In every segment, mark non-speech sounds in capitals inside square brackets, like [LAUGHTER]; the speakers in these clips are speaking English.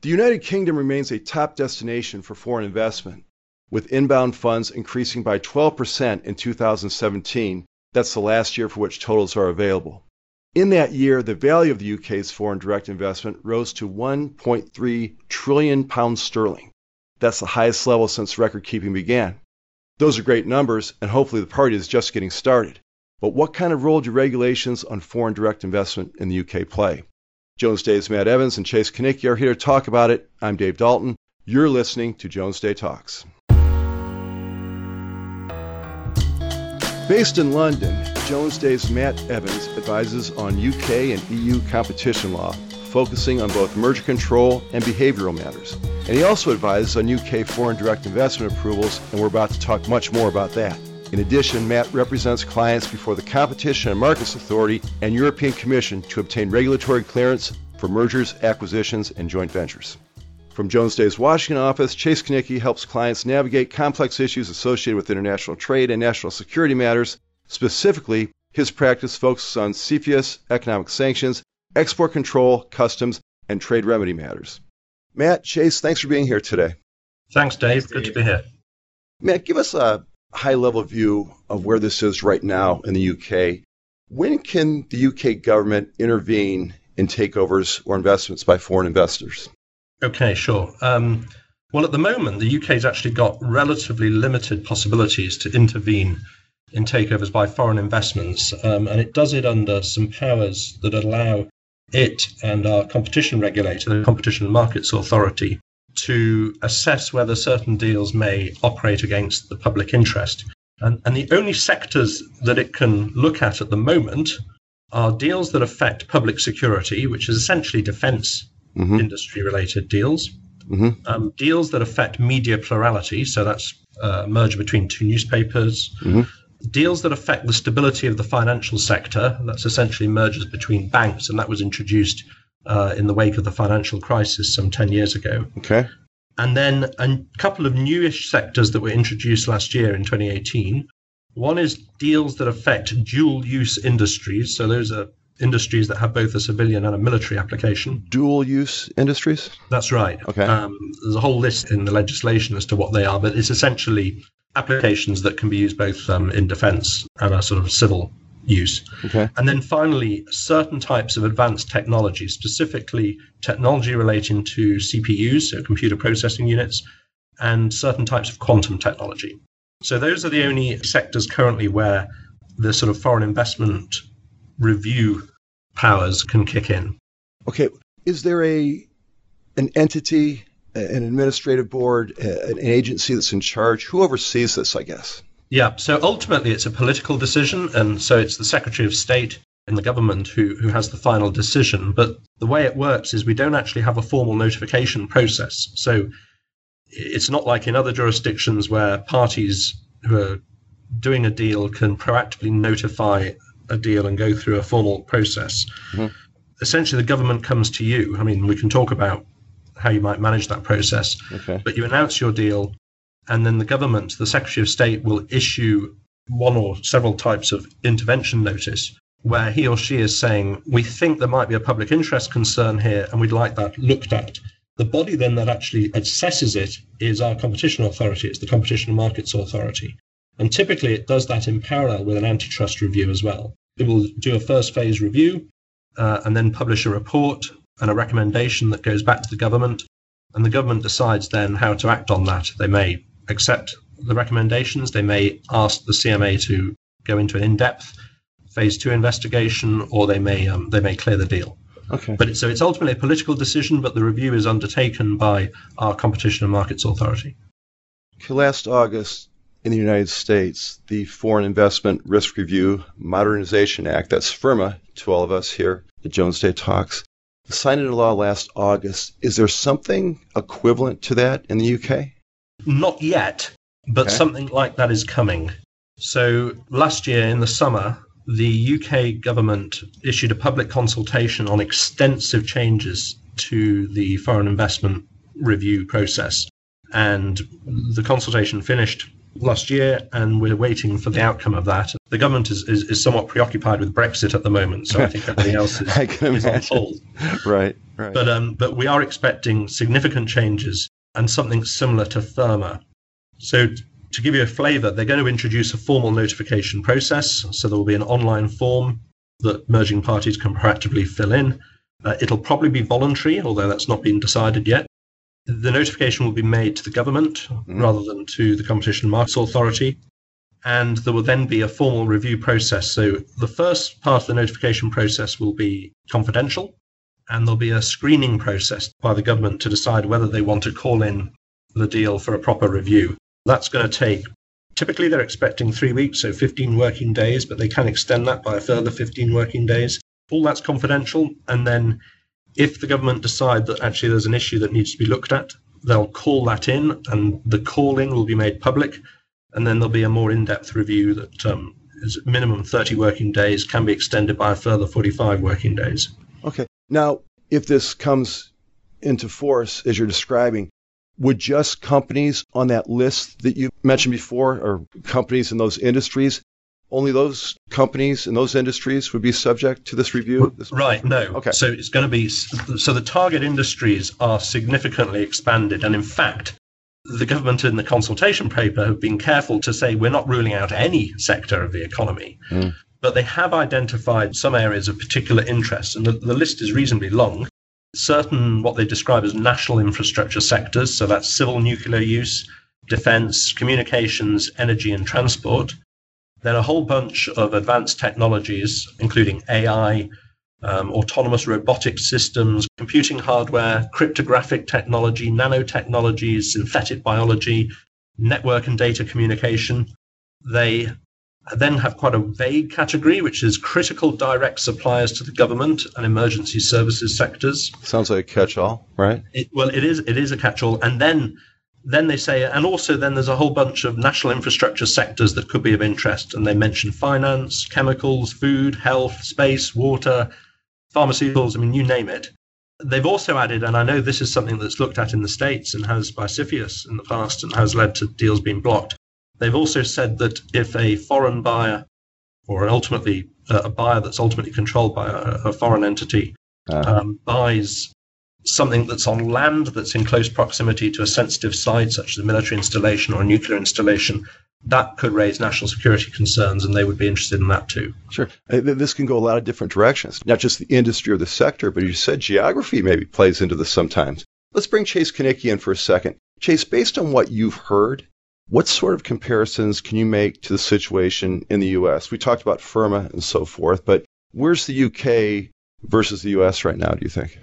The United Kingdom remains a top destination for foreign investment, with inbound funds increasing by 12% in 2017. That's the last year for which totals are available. In that year, the value of the UK's foreign direct investment rose to 1.3 trillion pounds sterling. That's the highest level since record keeping began. Those are great numbers, and hopefully the party is just getting started. But what kind of role do regulations on foreign direct investment in the UK play? Jones Day's Matt Evans and Chase Kaniecki are here to talk about it. I'm Dave Dalton. You're listening to Jones Day Talks. Based in London, Jones Day's Matt Evans advises on UK and EU competition law, focusing on both merger control and behavioral matters. And he also advises on UK foreign direct investment approvals, and we're about to talk much more about that. In addition, Matt represents clients before the Competition and Markets Authority and European Commission to obtain regulatory clearance for mergers, acquisitions, and joint ventures. From Jones Day's Washington office, Chase Kaniecki helps clients navigate complex issues associated with international trade and national security matters. Specifically, his practice focuses on CFIUS, economic sanctions, export control, customs, and trade remedy matters. Matt, Chase, thanks for being here today. Thanks, Dave. Good to be here. Matt, give us a high level view of where this is right now in the UK. When can the UK government intervene in takeovers or investments by foreign investors? Okay, sure. Um, well, at the moment, the UK has actually got relatively limited possibilities to intervene in takeovers by foreign investments, um, and it does it under some powers that allow it and our competition regulator, the Competition Markets Authority, to assess whether certain deals may operate against the public interest. And, and the only sectors that it can look at at the moment are deals that affect public security, which is essentially defense mm-hmm. industry related deals, mm-hmm. um, deals that affect media plurality, so that's a uh, merger between two newspapers, mm-hmm. deals that affect the stability of the financial sector, that's essentially mergers between banks, and that was introduced uh, in the wake of the financial crisis some 10 years ago. Okay. And then a couple of newish sectors that were introduced last year in 2018. One is deals that affect dual use industries. So those are industries that have both a civilian and a military application. Dual use industries? That's right. Okay. Um, there's a whole list in the legislation as to what they are, but it's essentially applications that can be used both um, in defense and a sort of civil use. Okay. And then finally, certain types of advanced technology, specifically technology relating to CPUs, so computer processing units, and certain types of quantum technology. So those are the only sectors currently where the sort of foreign investment review powers can kick in. Okay. Is there a an entity, an administrative board, an agency that's in charge? Who oversees this, I guess? Yeah, so ultimately it's a political decision, and so it's the Secretary of State in the government who, who has the final decision. But the way it works is we don't actually have a formal notification process. So it's not like in other jurisdictions where parties who are doing a deal can proactively notify a deal and go through a formal process. Mm-hmm. Essentially, the government comes to you. I mean, we can talk about how you might manage that process, okay. but you announce your deal and then the government, the Secretary of State, will issue one or several types of intervention notice where he or she is saying, We think there might be a public interest concern here and we'd like that looked at. The body then that actually assesses it is our competition authority, it's the Competition and Markets Authority. And typically it does that in parallel with an antitrust review as well. It will do a first phase review uh, and then publish a report and a recommendation that goes back to the government. And the government decides then how to act on that. They may accept the recommendations. They may ask the CMA to go into an in-depth phase two investigation, or they may um, they may clear the deal. Okay. But it, so it's ultimately a political decision, but the review is undertaken by our Competition and Markets Authority. Last August, in the United States, the Foreign Investment Risk Review Modernization Act, that's FIRRMA to all of us here at Jones Day Talks, signed into law last August. Is there something equivalent to that in the UK? Not yet, but okay. something like that is coming. So last year in the summer, the UK government issued a public consultation on extensive changes to the foreign investment review process. And the consultation finished last year, and we're waiting for the outcome of that. The government is, is, is somewhat preoccupied with Brexit at the moment, so I think everything else is, [LAUGHS] is on hold. Right, right. But um, but we are expecting significant changes and something similar to FIRRMA. So to give you a flavour, they're going to introduce a formal notification process. So there will be an online form that merging parties can proactively fill in. Uh, it'll probably be voluntary, although that's not been decided yet. The notification will be made to the government rather than to the Competition and Markets Authority. And there will then be a formal review process. So the first part of the notification process will be confidential and there'll be a screening process by the government to decide whether they want to call in the deal for a proper review. That's going to take, typically, they're expecting three weeks, so 15 working days, but they can extend that by a further 15 working days. All that's confidential. And then if the government decide that actually there's an issue that needs to be looked at, they'll call that in, and the calling will be made public. And then there'll be a more in depth review that um, is minimum 30 working days, can be extended by a further 45 working days. Now, if this comes into force as you're describing, would just companies on that list that you mentioned before, or companies in those industries, only those companies in those industries would be subject to this review? Right, no. Okay. So it's going to be so the target industries are significantly expanded. And in fact, the government in the consultation paper have been careful to say we're not ruling out any sector of the economy, Mm. But they have identified some areas of particular interest. And the, the list is reasonably long. Certain what they describe as national infrastructure sectors, so that's civil nuclear use, defense, communications, energy, and transport. Then a whole bunch of advanced technologies, including AI, um, autonomous robotic systems, computing hardware, cryptographic technology, nanotechnologies, synthetic biology, network and data communication. They then have quite a vague category, which is critical direct suppliers to the government and emergency services sectors. Sounds like a catch-all, right? It, well, it is it is a catch-all, and then then they say, and also then there's a whole bunch of national infrastructure sectors that could be of interest, and they mention finance, chemicals, food, health, space, water, pharmaceuticals. I mean, you name it. They've also added, and I know this is something that's looked at in the states and has by CFIUS in the past and has led to deals being blocked. They've also said that if a foreign buyer, or ultimately uh, a buyer that's ultimately controlled by a, a foreign entity, Uh, um, buys something that's on land that's in close proximity to a sensitive site, such as a military installation or a nuclear installation, that could raise national security concerns, and they would be interested in that too. Sure. Uh, This can go a lot of different directions, not just the industry or the sector, but you said geography maybe plays into this sometimes. Let's bring Chase Kaniecki in for a second. Chase, based on what you've heard, what sort of comparisons can you make to the situation in the U.S.? We talked about FIRRMA and so forth, but where's the U.K. versus the U.S. right now, do you think?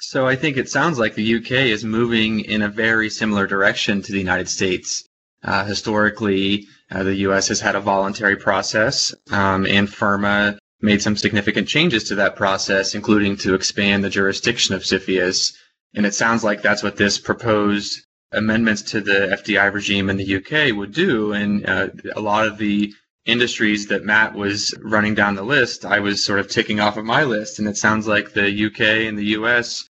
So I think it sounds like the UK is moving in a very similar direction to the United States. Uh, historically, uh, the US has had a voluntary process, um, and FIRRMA made some significant changes to that process, including to expand the jurisdiction of CFIUS. And it sounds like that's what this proposed amendments to the FDI regime in the UK would do. And uh, a lot of the industries that Matt was running down the list, I was sort of ticking off of my list. And it sounds like the UK and the US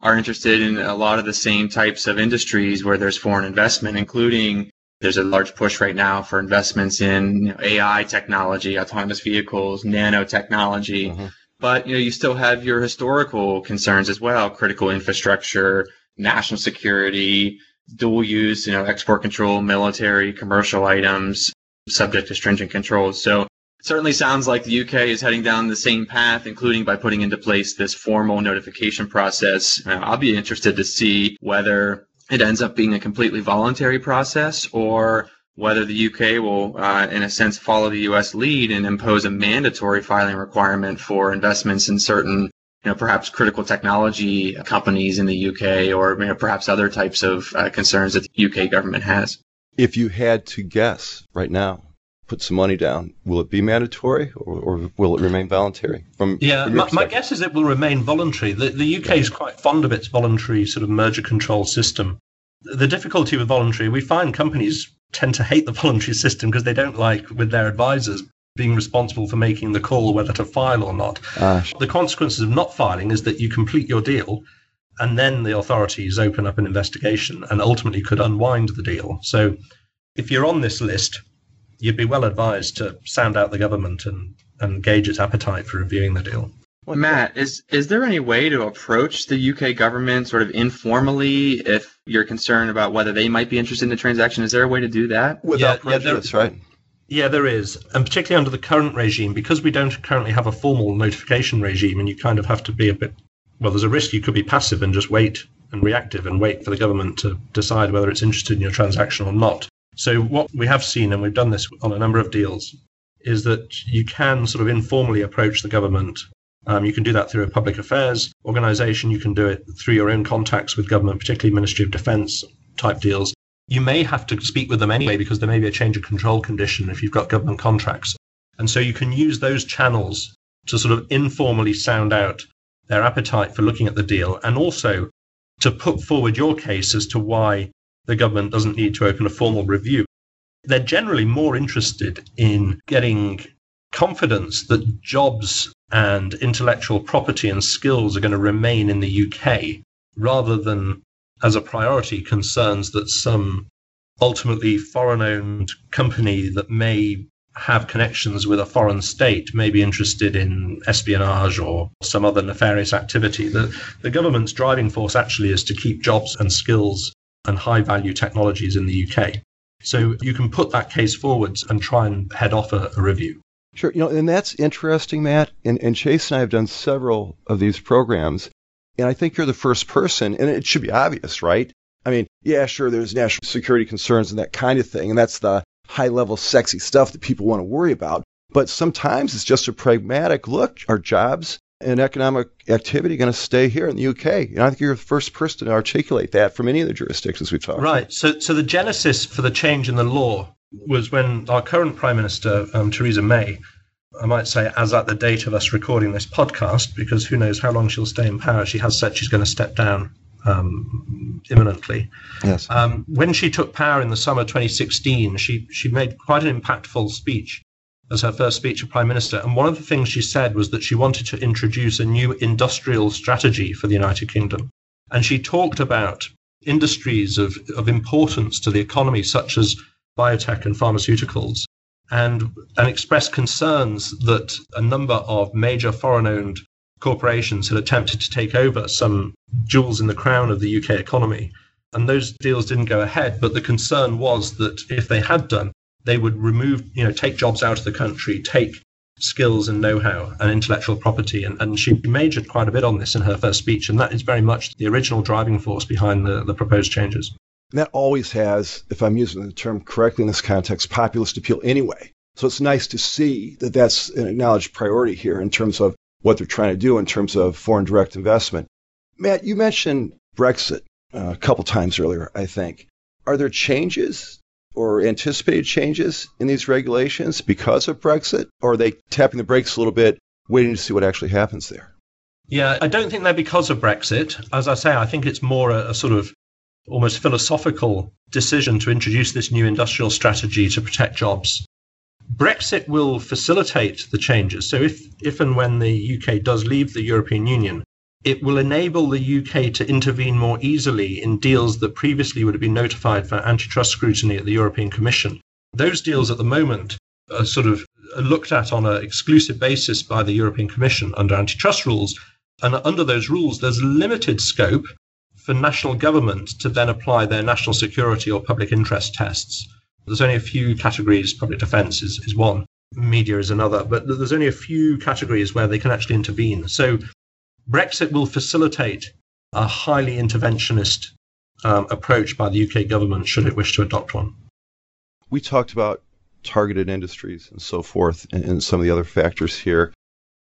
are interested in a lot of the same types of industries where there's foreign investment, including there's a large push right now for investments in you know, AI technology, autonomous vehicles, nanotechnology. Mhm. But you know, you still have your historical concerns as well: critical infrastructure, national security, dual use, you know, export control, military, commercial items, subject to stringent controls. So certainly sounds like the UK is heading down the same path, including by putting into place this formal notification process. Uh, I'll be interested to see whether it ends up being a completely voluntary process or whether the UK will, uh, in a sense, follow the US lead and impose a mandatory filing requirement for investments in certain you know, perhaps critical technology companies in the UK or you know, perhaps other types of uh, concerns that the UK government has. If you had to guess right now, put some money down, will it be mandatory or, or will it remain voluntary? From, Yeah, from my, my guess is it will remain voluntary. The, the UK is quite fond of its voluntary sort of merger control system. The difficulty with voluntary, we find companies tend to hate the [LAUGHS] voluntary system because they don't like, with their advisors, being responsible for making the call whether to file or not. Sh- The consequences of not filing is that you complete your deal and then the authorities open up an investigation and ultimately could unwind the deal. So if you're on this list, you'd be well advised to sound out the government and, and gauge its appetite for reviewing the deal. Well, Matt, is is there any way to approach the UK government sort of informally if you're concerned about whether they might be interested in the transaction? Is there a way to do that? Without yeah, prejudice, yeah, right? Yeah, there is. And particularly under the current regime, because we don't currently have a formal notification regime and you kind of have to be a bit well, there's a risk you could be passive and just wait and reactive and wait for the government to decide whether it's interested in your transaction or not. So what we have seen, and we've done this on a number of deals, is that you can sort of informally approach the government um, you can do that through a public affairs organization. You can do it through your own contacts with government, particularly Ministry of Defense type deals. You may have to speak with them anyway because there may be a change of control condition if you've got government contracts. And so you can use those channels to sort of informally sound out their appetite for looking at the deal and also to put forward your case as to why the government doesn't need to open a formal review. They're generally more interested in getting confidence that jobs and intellectual property and skills are going to remain in the UK rather than as a priority concerns that some ultimately foreign owned company that may have connections with a foreign state may be interested in espionage or some other nefarious activity. The, the government's driving force actually is to keep jobs and skills and high value technologies in the UK. So you can put that case forwards and try and head off a, a review. Sure. You know, and that's interesting, Matt. And, and Chase and I have done several of these programs. And I think you're the first person, and it should be obvious, right? I mean, yeah, sure, there's national security concerns and that kind of thing. And that's the high level, sexy stuff that people want to worry about. But sometimes it's just a pragmatic look. are jobs and economic activity going to stay here in the UK? And I think you're the first person to articulate that from any of the jurisdictions we've talked Right. So, so the genesis for the change in the law was when our current Prime Minister, um, Theresa May, I might say, as at the date of us recording this podcast, because who knows how long she'll stay in power, she has said she's going to step down um, imminently. Yes. Um, when she took power in the summer 2016, she, she made quite an impactful speech as her first speech as Prime Minister. And one of the things she said was that she wanted to introduce a new industrial strategy for the United Kingdom. And she talked about industries of, of importance to the economy, such as biotech and pharmaceuticals, and, and expressed concerns that a number of major foreign owned corporations had attempted to take over some jewels in the crown of the UK economy. And those deals didn't go ahead, but the concern was that if they had done, they would remove, you know, take jobs out of the country, take skills and know-how and intellectual property. And, and she majored quite a bit on this in her first speech. And that is very much the original driving force behind the, the proposed changes. And that always has, if I'm using the term correctly in this context, populist appeal anyway. So it's nice to see that that's an acknowledged priority here in terms of what they're trying to do in terms of foreign direct investment. Matt, you mentioned Brexit uh, a couple times earlier, I think. Are there changes or anticipated changes in these regulations because of Brexit? Or are they tapping the brakes a little bit, waiting to see what actually happens there? Yeah, I don't think they're because of Brexit. As I say, I think it's more a, a sort of almost philosophical decision to introduce this new industrial strategy to protect jobs. Brexit will facilitate the changes. So, if, if and when the UK does leave the European Union, it will enable the UK to intervene more easily in deals that previously would have been notified for antitrust scrutiny at the European Commission. Those deals at the moment are sort of looked at on an exclusive basis by the European Commission under antitrust rules. And under those rules, there's limited scope for national government to then apply their national security or public interest tests. There's only a few categories, public defense is, is one, media is another, but there's only a few categories where they can actually intervene. So Brexit will facilitate a highly interventionist um, approach by the UK government should it wish to adopt one. We talked about targeted industries and so forth and, and some of the other factors here.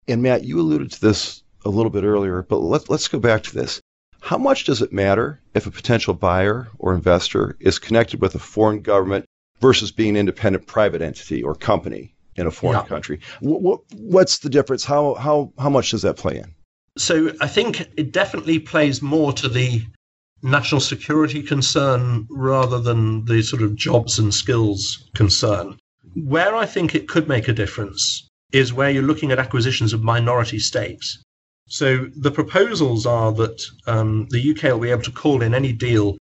And Matt, you alluded to this a little bit earlier, but let, let's go back to this. How much does it matter if a potential buyer or investor is connected with a foreign government versus being an independent private entity or company in a foreign yeah. country? What, what's the difference? How, how, how much does that play in? So I think it definitely plays more to the national security concern rather than the sort of jobs and skills concern. Where I think it could make a difference is where you're looking at acquisitions of minority stakes. So the proposals are that um, the UK will be able to call in any deal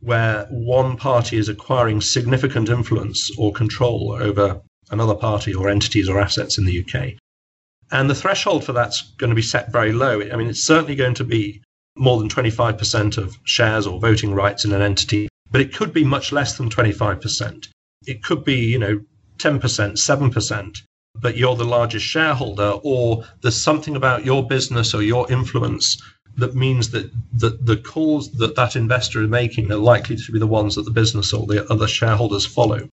where one party is acquiring significant influence or control over another party or entities or assets in the UK. And the threshold for that's going to be set very low. I mean, it's certainly going to be more than 25% of shares or voting rights in an entity, but it could be much less than 25%. It could be, you know, 10%, 7%, but you're the largest shareholder, or there's something about your business or your influence that means that the, the calls that that investor is making are likely to be the ones that the business or the other shareholders follow.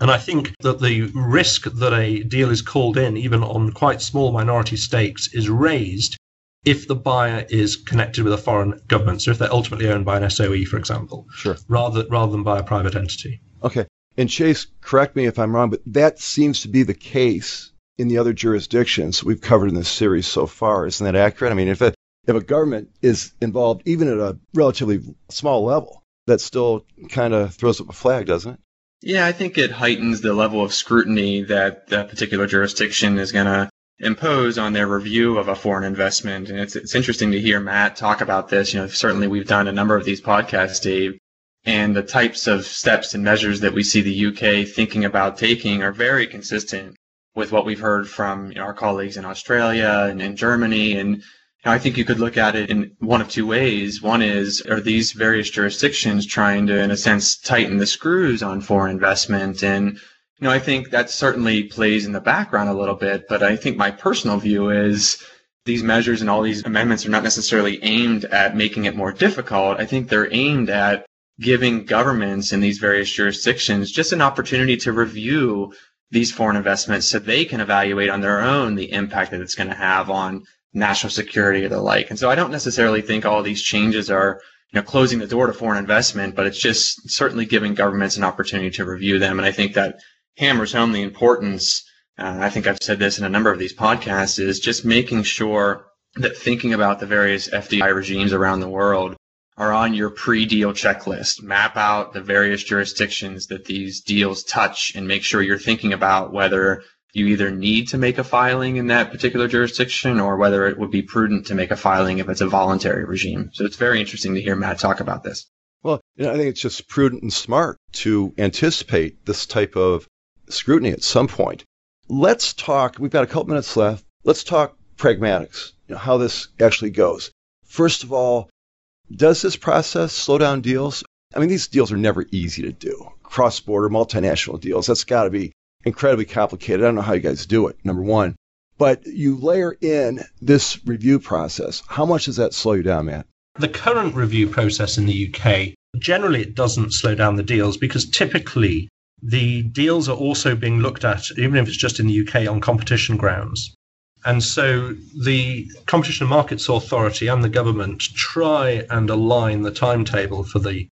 And I think that the risk that a deal is called in, even on quite small minority stakes, is raised if the buyer is connected with a foreign government. So if they're ultimately owned by an SOE, for example, sure. rather rather than by a private entity. Okay. And Chase, correct me if I'm wrong, but that seems to be the case in the other jurisdictions we've covered in this series so far. Isn't that accurate? I mean, if a if a government is involved, even at a relatively small level, that still kind of throws up a flag, doesn't it? Yeah, I think it heightens the level of scrutiny that that particular jurisdiction is going to impose on their review of a foreign investment. And it's, it's interesting to hear Matt talk about this. You know, certainly we've done a number of these podcasts, Dave, and the types of steps and measures that we see the UK thinking about taking are very consistent with what we've heard from you know, our colleagues in Australia and in Germany. And you know, I think you could look at it in one of two ways. One is, are these various jurisdictions trying to, in a sense, tighten the screws on foreign investment? And you know, I think that certainly plays in the background a little bit, but I think my personal view is these measures and all these amendments are not necessarily aimed at making it more difficult. I think they're aimed at giving governments in these various jurisdictions just an opportunity to review these foreign investments so they can evaluate on their own the impact that it's going to have on national security or the like. And so I don't necessarily think all these changes are you know, closing the door to foreign investment, but it's just certainly giving governments an opportunity to review them. And I think that hammers home the importance. Uh, I think I've said this in a number of these podcasts is just making sure that thinking about the various FDI regimes around the world are on your pre-deal checklist. Map out the various jurisdictions that these deals touch and make sure you're thinking about whether you either need to make a filing in that particular jurisdiction or whether it would be prudent to make a filing if it's a voluntary regime. So it's very interesting to hear Matt talk about this. Well, you know, I think it's just prudent and smart to anticipate this type of scrutiny at some point. Let's talk, we've got a couple minutes left. Let's talk pragmatics, you know, how this actually goes. First of all, does this process slow down deals? I mean, these deals are never easy to do. Cross border, multinational deals, that's got to be incredibly complicated. I don't know how you guys do it, number one. But you layer in this review process. How much does that slow you down, Matt? The current review process in the UK, generally it doesn't slow down the deals because typically the deals are also being looked at, even if it's just in the UK, on competition grounds. And so the Competition and Markets Authority and the government try and align the timetable for the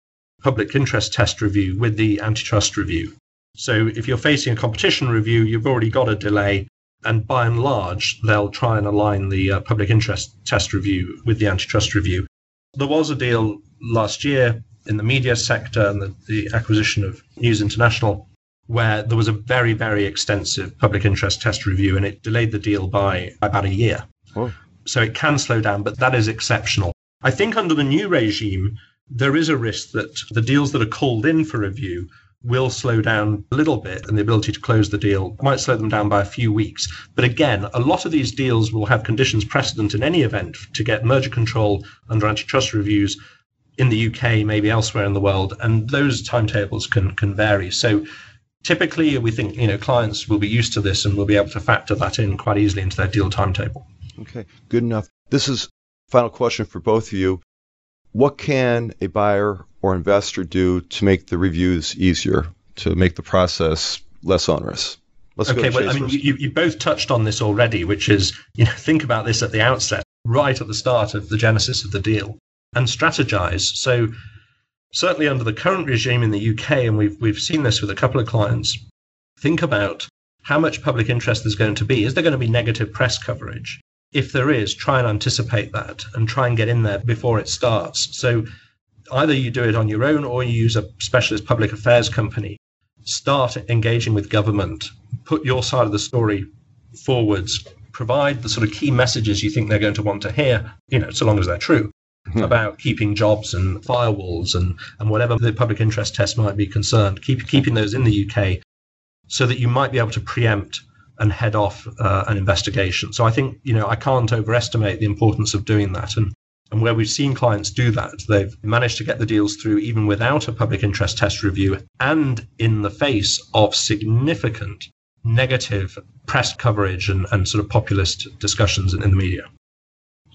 public interest test review with the antitrust review. So if you're facing a competition review, you've already got a delay. And by and large, they'll try and align the uh, public interest test review with the antitrust review. There was a deal last year in the media sector and the, the acquisition of News International, where there was a very, very extensive public interest test review and it delayed the deal by about a year. Oh. So it can slow down, but that is exceptional. I think under the new regime, there is a risk that the deals that are called in for review will slow down a little bit and the ability to close the deal might slow them down by a few weeks. But again, a lot of these deals will have conditions precedent in any event to get merger control under antitrust reviews in the UK, maybe elsewhere in the world, and those timetables can can vary. So typically, we think you know clients will be used to this and will be able to factor that in quite easily into their deal timetable. Okay, good enough. This is final question for both of you. What can a buyer or investor do to make the reviews easier, to make the process less onerous? Let's okay, well, I mean, you, you both touched on this already, which is, you know, think about this at the outset, right at the start of the genesis of the deal and strategize. So certainly under the current regime in the UK, and we've we've seen this with a couple of clients, think about how much public interest there's going to be. Is there going to be negative press coverage? If there is, try and anticipate that and try and get in there before it starts. So either you do it on your own or you use a specialist public affairs company. Start engaging with government, put your side of the story forwards, provide the sort of key messages you think they're going to want to hear, you know, so long as they're true. About keeping jobs and firewalls and, and whatever the public interest test might be concerned, keep, keeping those in the UK so that you might be able to preempt and head off uh, an investigation. So I think, you know, I can't overestimate the importance of doing that. And, and where we've seen clients do that, they've managed to get the deals through even without a public interest test review and in the face of significant negative press coverage and, and sort of populist discussions in, in the media.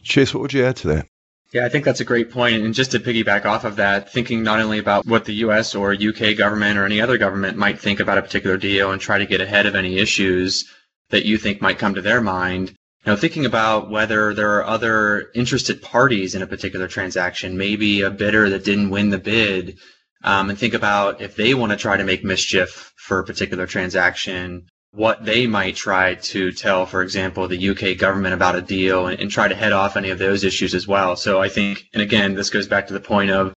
Chase, what would you add to that? Yeah, I think that's a great point. And just to piggyback off of that, thinking not only about what the US or UK government or any other government might think about a particular deal and try to get ahead of any issues that you think might come to their mind. You know, thinking about whether there are other interested parties in a particular transaction, maybe a bidder that didn't win the bid, um, and think about if they want to try to make mischief for a particular transaction, what they might try to tell, for example, the UK government about a deal and, and, try to head off any of those issues as well. So I think, and again, this goes back to the point of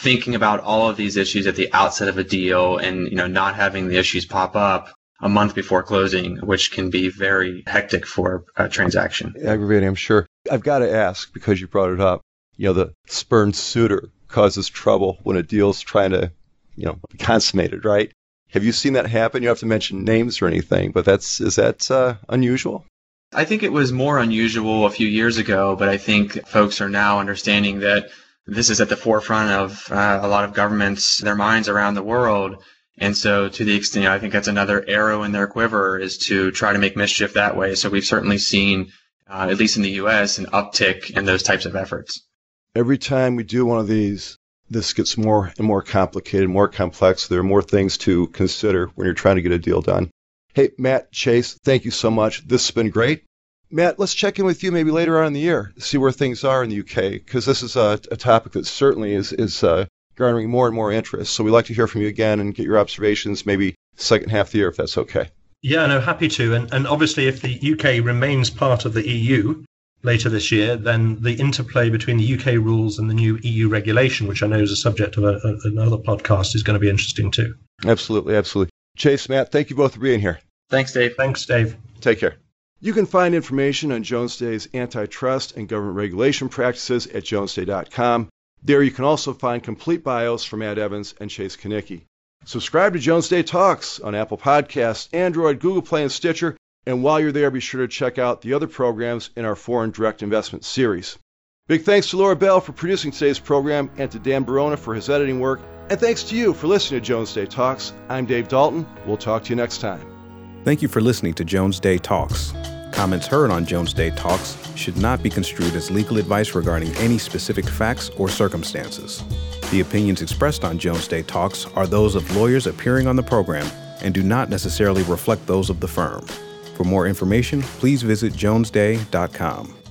thinking about all of these issues at the outset of a deal and, you know, not having the issues pop up a month before closing, which can be very hectic for a transaction. Aggravating, I'm sure. I've got to ask because you brought it up. You know, the spurned suitor causes trouble when a deal's trying to, you know, be consummated, right? Have you seen that happen? You don't have to mention names or anything, but that's is that uh, unusual? I think it was more unusual a few years ago, but I think folks are now understanding that this is at the forefront of uh, a lot of governments, their minds around the world. And so, to the extent, I think that's another arrow in their quiver is to try to make mischief that way. So, we've certainly seen, uh, at least in the U.S., an uptick in those types of efforts. Every time we do one of these, this gets more and more complicated, more complex. There are more things to consider when you're trying to get a deal done. Hey, Matt Chase, thank you so much. This has been great. Matt, let's check in with you maybe later on in the year, see where things are in the UK, because this is a, a, topic that certainly is, is uh, garnering more and more interest. So we'd like to hear from you again and get your observations maybe second half of the year, if that's okay. Yeah, no, happy to. And, and obviously, if the UK remains part of the EU, later this year, then the interplay between the UK rules and the new EU regulation, which I know is a subject of a, a, another podcast, is going to be interesting too. Absolutely, absolutely. Chase, Matt, thank you both for being here. Thanks, Dave. Thanks, Dave. Take care. You can find information on Jones Day's antitrust and government regulation practices at jonesday.com. There you can also find complete bios from Matt Evans and Chase Kaniecki. Subscribe to Jones Day Talks on Apple Podcasts, Android, Google Play, and Stitcher, and while you're there, be sure to check out the other programs in our foreign direct investment series. Big thanks to Laura Bell for producing today's program and to Dan Barona for his editing work. And thanks to you for listening to Jones Day Talks. I'm Dave Dalton. We'll talk to you next time. Thank you for listening to Jones Day Talks. Comments heard on Jones Day Talks should not be construed as legal advice regarding any specific facts or circumstances. The opinions expressed on Jones Day Talks are those of lawyers appearing on the program and do not necessarily reflect those of the firm. For more information, please visit jonesday.com.